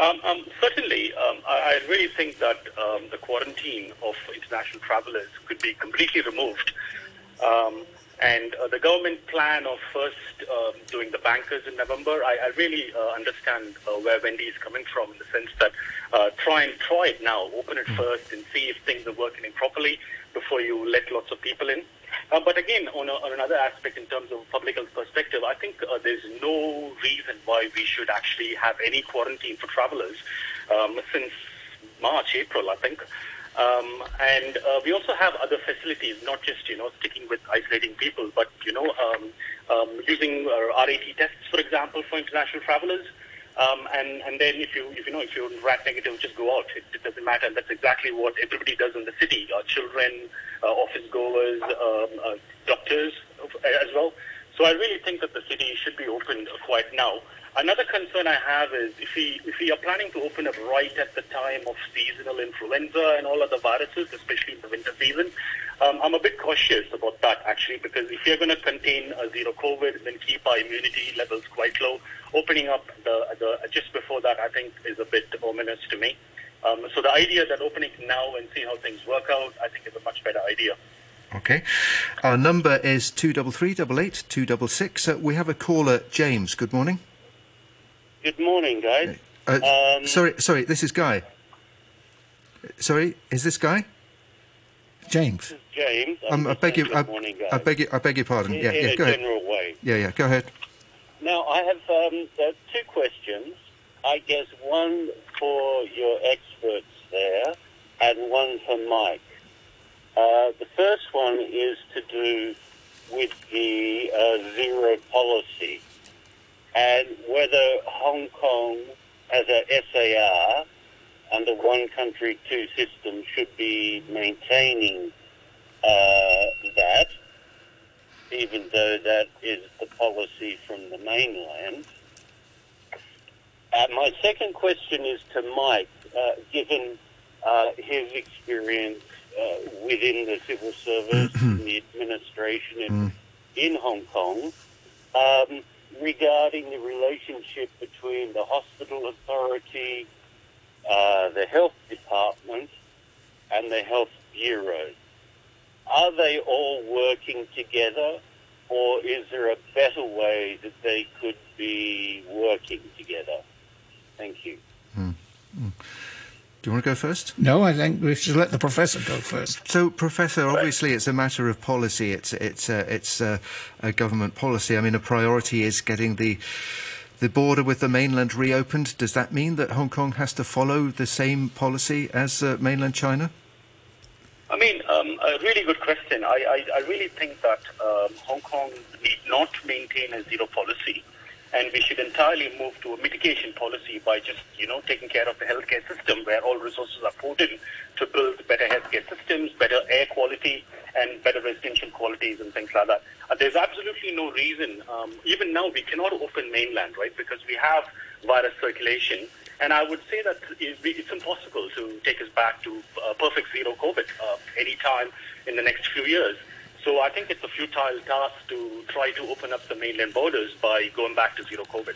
Um, um, certainly, um, I, I, really think that um, the quarantine of international travelers could be completely removed. Um, and uh, the government plan of first uh, doing the bankers in November, I, I really uh, understand uh, where Wendy is coming from in the sense that uh, try and try it now, open it mm. first and see if things are working properly before you let lots of people in. Uh, but again, on, a, on, another aspect, in terms of public health perspective, I think uh, there's no reason why we should actually have any quarantine for travelers um, since March, April, I think. Um, and uh, we also have other facilities, not just you know sticking with isolating people, but you know um, um using uh, RAT tests, for example, for international travelers. Um, and, and then if you, if you know, if you're RAT negative, just go out. It, it doesn't matter. And that's exactly what everybody does in the city. Uh, children, office goers, um, uh, doctors as well. So I really think that the city should be opened quite now. Another concern I have is if we if we are planning to open up right at the time of seasonal influenza and all other viruses, especially in the winter season, um, I'm a bit cautious about that actually because if you're going to contain a zero COVID then keep our immunity levels quite low, opening up the, the just before that I think is a bit So the idea that opening now and see how things work out, I think is a much better idea. Okay. Our number is 233 266. Uh, we have a caller, James. Good morning. Good morning, guys. Uh, Um, sorry, sorry, this is Guy. Sorry, is this Guy? James. James. Um, I beg your, I, morning, guys. I beg your, I beg your pardon. In, yeah, in yeah, a go ahead. way. Yeah, yeah, go ahead. Now, I have um, uh, two questions. I guess one for your experts there and one for Mike. Uh, the first one is to do with the uh, zero policy and whether Hong Kong, as a SAR, under one country, two systems, should be maintaining uh, that, even though that is the policy from the mainland. Uh, my second question is to Mike, uh, given uh, his experience uh, within the civil service and the administration in, in Hong Kong, um, regarding the relationship between the hospital authority, uh, the health department, and the health bureau. Are they all working together, or is there a better way that they could be working together? Thank you. Mm, mm. Do you want to go first? No, I think we should let the professor go first. So, Professor, obviously it's a matter of policy. It's it's uh, it's uh, a government policy. I mean, a priority is getting the the border with the mainland reopened. Does that mean that Hong Kong has to follow the same policy as uh, mainland China? I mean, um, a really good question. I, I, I really think that um, Hong Kong need not maintain a zero policy, and we should entirely move to a mitigation policy by just, you know, taking care of the healthcare system where all resources are put in to build better healthcare systems, better air quality, and better residential qualities and things like that. Uh, there's absolutely no reason, um, even now, we cannot open mainland, right, because we have virus circulation. And I would say that it's impossible to take us back to uh, perfect zero COVID uh, anytime in the next few years. So I think it's a futile task to try to open up the mainland borders by going back to zero COVID.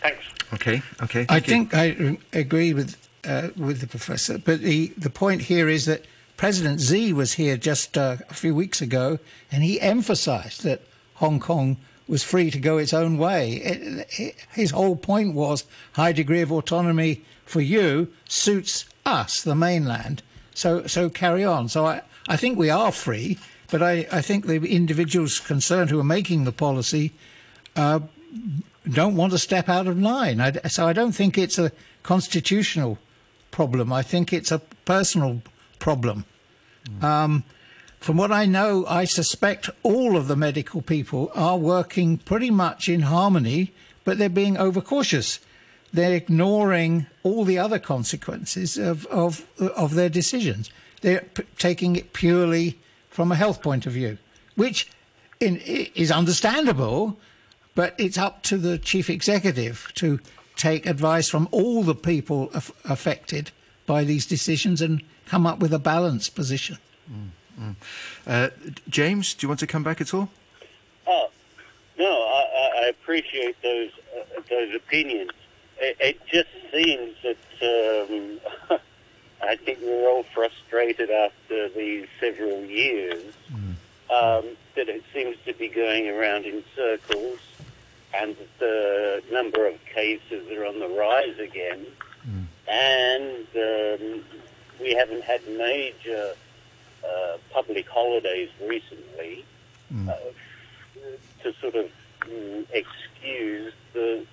Thanks. Okay, okay. I you. think I agree with uh, with the professor, but the the point here is that President Xi was here just uh, a few weeks ago, and he emphasised that Hong Kong was free to go its own way. It, it, his whole point was high degree of autonomy for you suits us, the mainland. So so carry on. So I, I think we are free, but I, I think the individuals concerned who are making the policy uh, don't want to step out of line. I, so I don't think it's a constitutional problem. I think it's a personal problem. Um, from what I know, I suspect all of the medical people are working pretty much in harmony, but they're being overcautious. They're ignoring all the other consequences of, of, of their decisions. They're p- taking it purely from a health point of view, which in, is understandable, but it's up to the chief executive to take advice from all the people af- affected by these decisions and come up with a balanced position. Mm. Uh, James, do you want to come back at all? Oh, no, I, I appreciate those uh, those opinions. It, it just seems that um, I think we're all frustrated after these several years um, that it seems to be going around in circles, and that the number of cases are on the rise again, and um, we haven't had major uh, public holidays recently uh, to sort of mm, excuse the,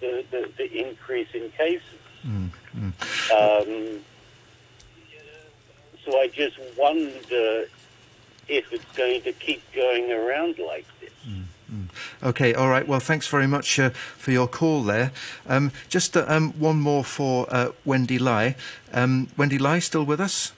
the, the, the increase in cases. Um, so I just wonder if it's going to keep going around like this. Okay, all right. Well, thanks very much uh, for your call there. Um, just uh, um, one more for uh, Wendy Lai. Um, Wendy Lai, still with us?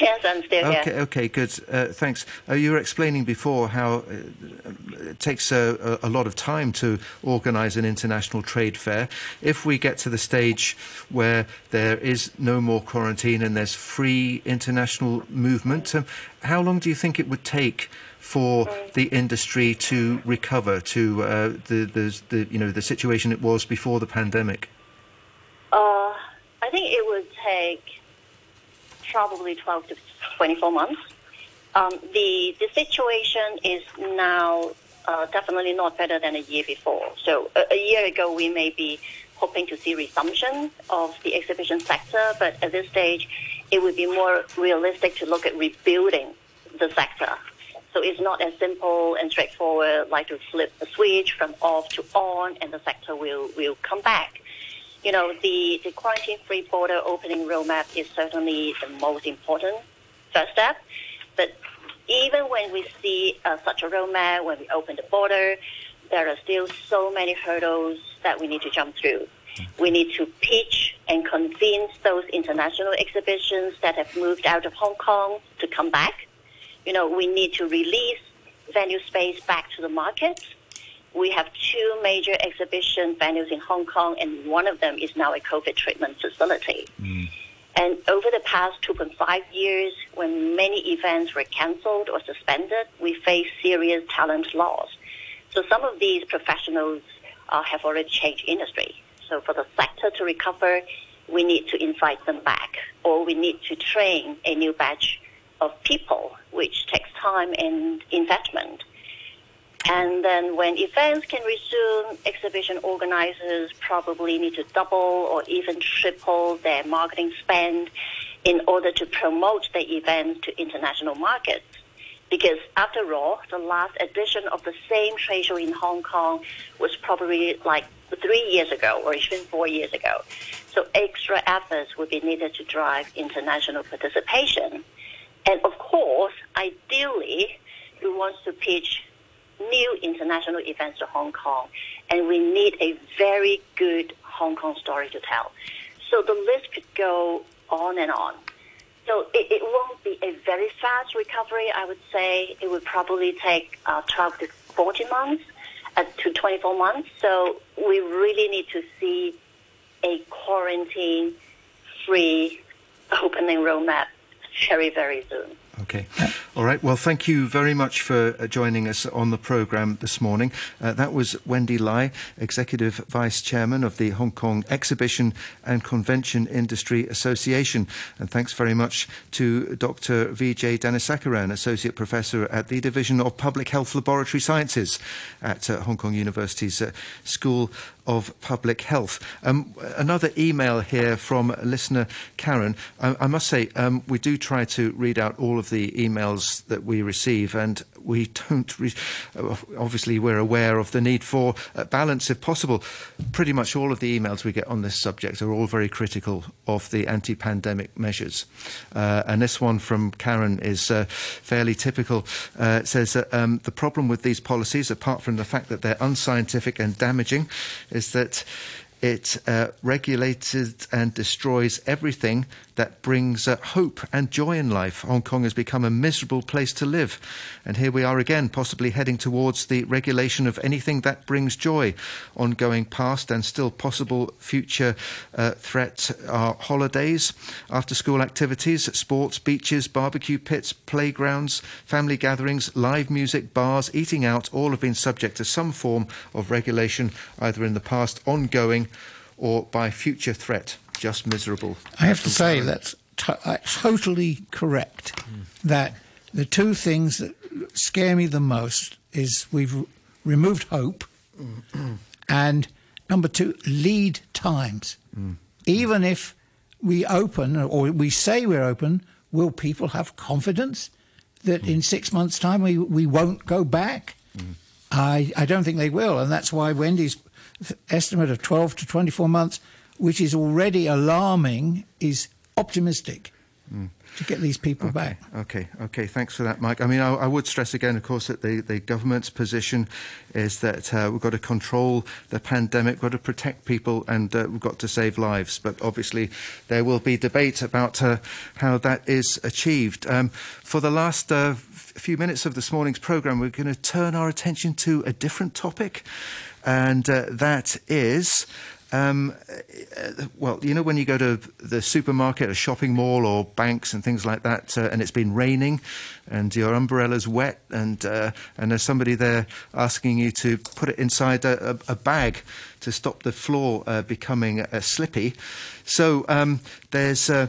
Yes, I'm still Okay, here. okay, good. Uh, thanks. Uh, you were explaining before how uh, it takes a, a a lot of time to organise an international trade fair. If we get to the stage where there is no more quarantine and there's free international movement, um, how long do you think it would take for the industry to recover to uh, the, the, the you know the situation it was before the pandemic? Uh, I think it would take probably 12 to 24 months. Um, the the situation is now uh, definitely not better than a year before. So a, a, year ago, we may be hoping to see resumption of the exhibition sector, but at this stage, it would be more realistic to look at rebuilding the sector. So it's not as simple and straightforward like to flip a switch from off to on and the sector will, will come back. You know, the, the quarantine-free border opening roadmap is certainly the most important first step. But even when we see uh, such a roadmap, when we open the border, there are still so many hurdles that we need to jump through. We need to pitch and convince those international exhibitions that have moved out of Hong Kong to come back. You know, we need to release venue space back to the market. We have two major exhibition venues in Hong Kong, and one of them is now a COVID treatment facility. Mm. And over the past 2.5 years, when many events were cancelled or suspended, we faced serious talent loss. So some of these professionals uh, have already changed industry. So for the sector to recover, we need to invite them back, or we need to train a new batch of people, which takes time and investment. And then when events can resume, exhibition organizers probably need to double or even triple their marketing spend in order to promote the event to international markets. Because after all, the last edition of the same trade show in Hong Kong was probably like three years ago or even four years ago. So extra efforts would be needed to drive international participation. And of course, ideally, we want to pitch new international events to Hong Kong, and we need a very good Hong Kong story to tell. So the list could go on and on. So it, it won't be a very fast recovery. I would say it would probably take uh, 12 to 14 months uh, to 24 months. So we really need to see a quarantine-free opening roadmap very, very soon. Okay. All right. Well, thank you very much for uh, joining us on the programme this morning. Uh, that was Wendy Lai, Executive Vice Chairman of the Hong Kong Exhibition and Convention Industry Association. And thanks very much to Dr. Vijay Dhanasekaran, Associate Professor at the Division of Public Health Laboratory Sciences at uh, Hong Kong University's uh, School of Public Health. Um, another email here from listener Karen. I, I must say, um, we do try to read out all of the emails that we receive, and we don't. Re- obviously, we're aware of the need for balance if possible. Pretty much all of the emails we get on this subject are all very critical of the anti pandemic measures. Uh, and this one from Karen is uh, fairly typical. Uh, it says that um, the problem with these policies, apart from the fact that they're unscientific and damaging, is that it uh, regulated and destroys everything that brings uh, hope and joy in life. Hong Kong has become a miserable place to live. And here we are again, possibly heading towards the regulation of anything that brings joy. Ongoing past and still possible future uh, threat are holidays, after school activities, sports, beaches, barbecue pits, playgrounds, family gatherings, live music, bars, eating out, all have been subject to some form of regulation, either in the past, ongoing, or by future threat just miserable. I have to say that's t- uh, totally correct. Mm. That the two things that scare me the most is we've removed hope, and number two, lead times. Mm. Even if we open or we say we're open, will people have confidence that mm. in six months' time we, we won't go back? Mm. I, I don't think they will, and that's why Wendy's estimate of 12 to 24 months which is already alarming, is optimistic. Mm. To get these people okay, back. Okay, okay. Thanks for that, Mike. I mean, I, I would stress again, of course, that the, the government's position is that uh, we've got to control the pandemic, we've got to protect people, and uh, we've got to save lives. But obviously, there will be debate about uh, how that is achieved. Um, for the last uh, few minutes of this morning's programme, we're going to turn our attention to a different topic, and uh, that is um, uh, well, you know, when you go to the supermarket, a shopping mall, or banks and things like that, uh, and it's been raining, and your umbrella's wet, and uh, and there's somebody there asking you to put it inside a, a, bag to stop the floor uh, becoming uh, slippy. So um, there's uh,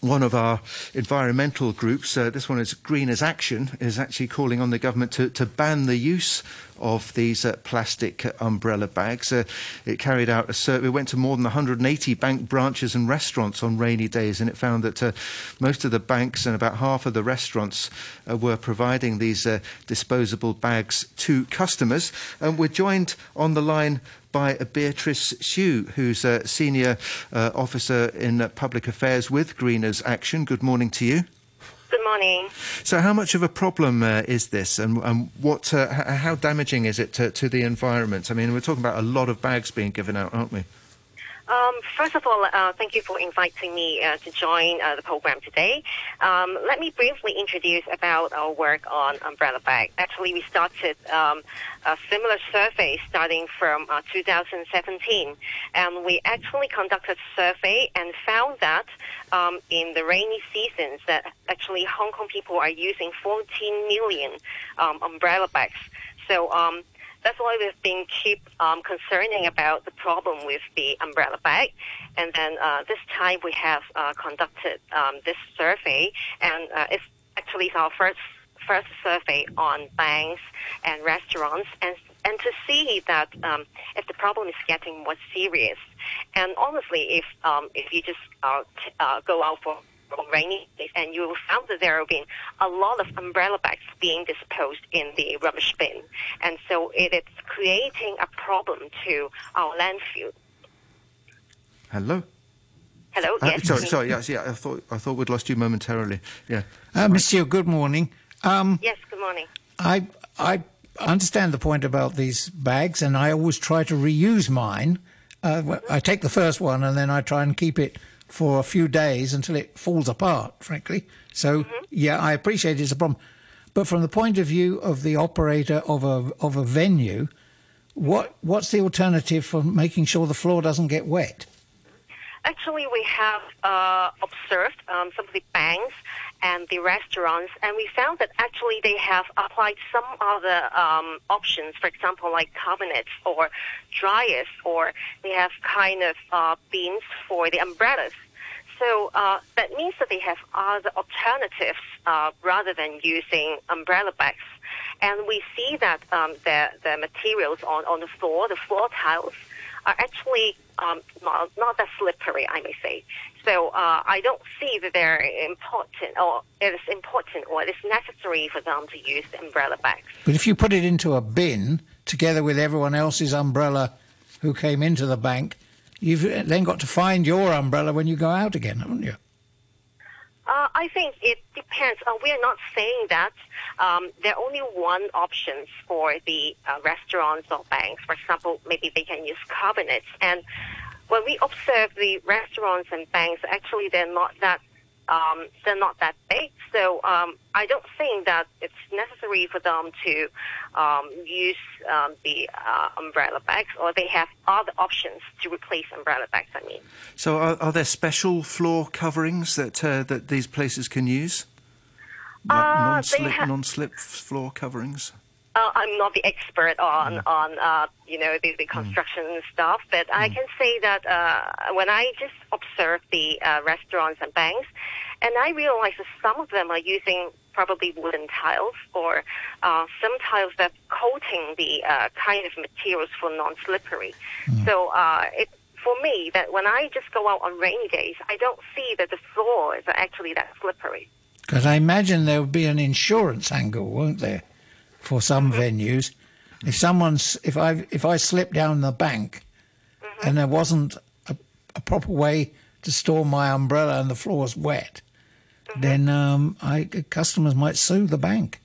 one of our environmental groups, uh, this one is Greeners Action, is actually calling on the government to, to ban the use of these uh, plastic umbrella bags. Uh, it carried out a survey, went to more than 180 bank branches and restaurants on rainy days, and it found that uh, most of the banks and about half of the restaurants uh, were providing these uh, disposable bags to customers. And we're joined on the line by Beatrice Hsu, who's a senior uh, officer in uh, public affairs with Greeners Action. Good morning to you. Good morning. So, how much of a problem uh, is this, and, and what? Uh, how damaging is it to, to, the environment? I mean, we're talking about a lot of bags being given out, aren't we? Um, first of all, uh, thank you for inviting me uh, to join uh, the program today. Um, let me briefly introduce about our work on umbrella bag. Actually, we started um, a similar survey starting from uh, 2017, and we actually conducted a survey and found that um, in the rainy seasons that actually Hong Kong people are using 14 million um, umbrella bags. So um, that's why we've been keep um, concerning about the problem with the umbrella bag. And then uh, this time we have uh, conducted um, this survey, and uh, it's actually our first first survey on banks and restaurants, and and to see that um, if the problem is getting more serious. And honestly, if um, if you just uh, t- uh, go out for rainy days, and you will find that there have been a lot of umbrella bags being disposed in the rubbish bin, and so it is creating a problem to our landfill. Hello. Hello. Uh, yes. sorry, sorry. Yes, yeah. I thought I thought we'd lost you momentarily. Yeah. Uh, Monsieur, good morning. Um, yes. Good morning. I I understand the point about these bags, and I always try to reuse mine. Uh, I take the first one, and then I try and keep it for a few days until it falls apart, frankly. So, mm-hmm. yeah, I appreciate it's a problem. But from the point of view of the operator of a, of a venue, what, what's the alternative for making sure the floor doesn't get wet? Actually, we have uh, observed um, some of the banks and the restaurants, and we found that actually they have applied some other um, options, for example, like cabinets or dryers, or they have kind of uh, bins for the umbrellas. So uh, that means that they have other alternatives uh, rather than using umbrella bags. And we see that um, the, the materials on, on the floor, the floor tiles, are actually um, not, not that slippery, I may say. So uh, I don't see that they're important or it is important or it is necessary for them to use the umbrella bags. But if you put it into a bin together with everyone else's umbrella who came into the bank, you've then got to find your umbrella when you go out again, haven't you? Uh, I think it depends. Uh, we are not saying that um, there are only one options for the uh, restaurants or banks. For example, maybe they can use cabinets. And when we observe the restaurants and banks, actually they're not that um, they're not that big. So um, I don't think that it's necessary for them to um, use um, the uh, umbrella bags, or they have other options to replace umbrella bags. I mean. So are, are there special floor coverings that uh, that these places can use? Uh, non-slip, ha- non-slip floor coverings. Uh, I'm not the expert on mm. on uh, you know the, the construction mm. stuff, but mm. I can say that uh, when I just observe the uh, restaurants and banks, and I realize that some of them are using probably wooden tiles or uh, some tiles that coating the uh, kind of materials for non-slippery. Mm. So uh, it for me that when I just go out on rainy days, I don't see that the floor is actually that slippery. Because I imagine there would be an insurance angle, won't there? For some mm-hmm. venues. If someone's if I if I slip down the bank mm-hmm. and there wasn't a, a, proper way to store my umbrella and the floor's wet, mm-hmm. then um, I customers might sue the bank.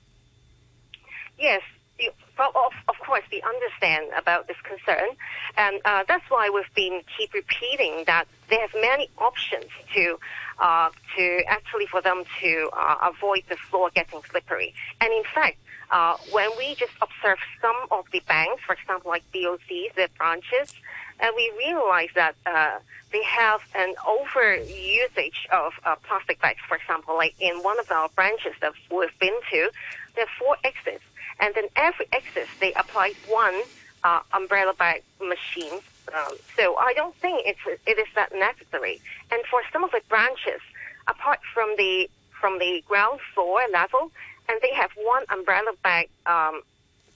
Yes, you, of, of course we understand about this concern, and uh, that's why we've been keep repeating that they have many options to uh, to actually for them to uh, avoid the floor getting slippery. And in fact, uh, when we just observe some of the banks, for example, like BOCs, their branches, and we realize that uh, they have an over usage of uh, plastic bags. For example, like in one of our branches that we've been to, there are four exits, and then every exit they apply one uh, umbrella bag machine. Um, so I don't think it's it is that necessary. And for some of the branches, apart from the from the ground floor level, and they have one umbrella bag um,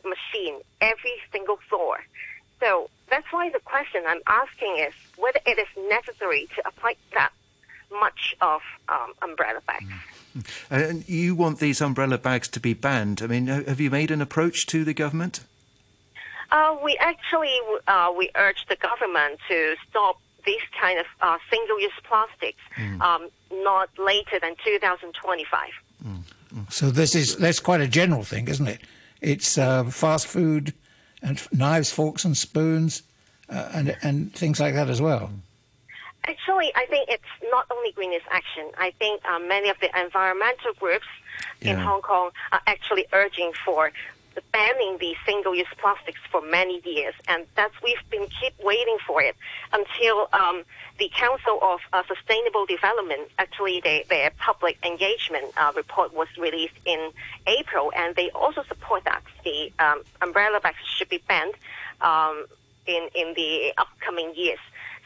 machine every single floor. So that's why the question I'm asking is whether it is necessary to apply that much of um, umbrella bags. Mm. And you want these umbrella bags to be banned. I mean, have you made an approach to the government? Uh, we actually uh, we urge the government to stop this kind of uh, single-use plastics mm. um, not later than 2025. Mm. So this is that's quite a general thing, isn't it? It's uh, fast food and knives, forks, and spoons, uh, and and things like that as well. Actually, I think it's not only Greeners Action. I think uh, many of the environmental groups yeah. in Hong Kong are actually urging for banning the single-use plastics for many years, and that's we've been keep waiting for it until um, the Council of uh, Sustainable Development actually they, their public engagement uh, report was released in April, and they also support that the um, umbrella bags should be banned um, in in the upcoming years.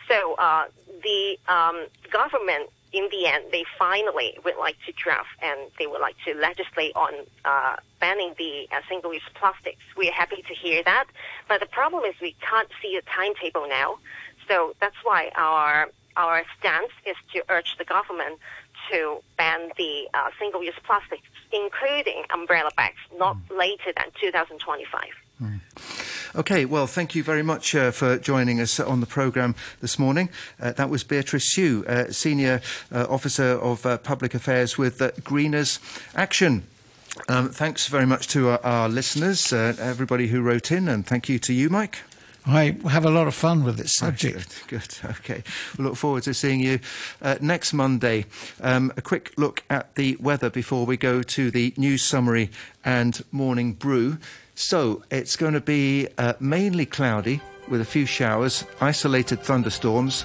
So uh, the um, government in the end, they finally would like to draft and they would like to legislate on uh, banning the uh, single-use plastics. We're happy to hear that, but the problem is we can't see a timetable now. So that's why our our stance is to urge the government to ban the uh, single-use plastics, including umbrella bags, not mm. later than 2025. Mm. Okay, well, thank you very much uh, for joining us on the programme this morning. Uh, that was Beatrice Hsu, uh, Senior uh, Officer of uh, Public Affairs with Greeners Action. Um, thanks very much to our, our listeners, uh, everybody who wrote in, and thank you to you, Mike. I have a lot of fun with this subject. Good, good. Okay. We look forward to seeing you uh, next Monday. Um, a quick look at the weather before we go to the news summary and morning brew. So it's going to be uh, mainly cloudy with a few showers, isolated thunderstorms.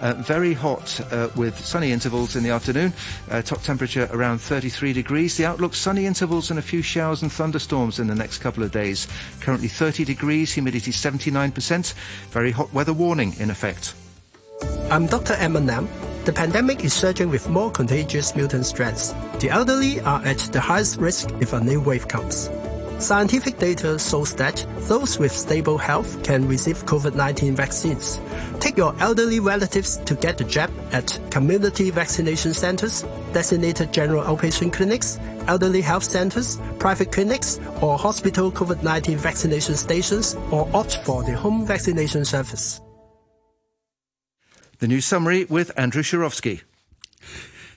Uh, very hot uh, with sunny intervals in the afternoon. Uh, top temperature around 33 degrees. The outlook sunny intervals and a few showers and thunderstorms in the next couple of days. Currently 30 degrees, humidity 79%. Very hot weather warning in effect. I'm Dr. Emma Nam. The pandemic is surging with more contagious mutant strains. The elderly are at the highest risk if a new wave comes. Scientific data shows that those with stable health can receive COVID-19 vaccines. Take your elderly relatives to get the jab at community vaccination centers, designated general outpatient clinics, elderly health centers, private clinics, or hospital COVID-19 vaccination stations, or opt for the home vaccination service. The news summary with Andrew Shirovsky.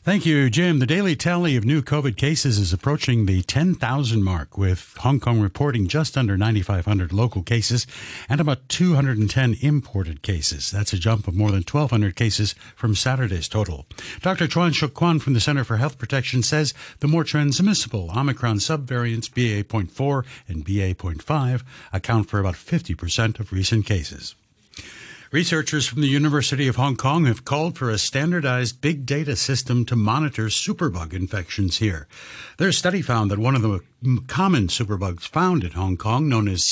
Thank you, Jim. The daily tally of new COVID cases is approaching the 10,000 mark, with Hong Kong reporting just under 9,500 local cases and about 210 imported cases. That's a jump of more than 1,200 cases from Saturday's total. Dr. Chuang Shuk Kwan from the Center for Health Protection says the more transmissible Omicron subvariants BA.4 and BA.5 account for about 50% of recent cases. Researchers from the University of Hong Kong have called for a standardized big data system to monitor superbug infections here. Their study found that one of the common superbugs found in Hong Kong, known as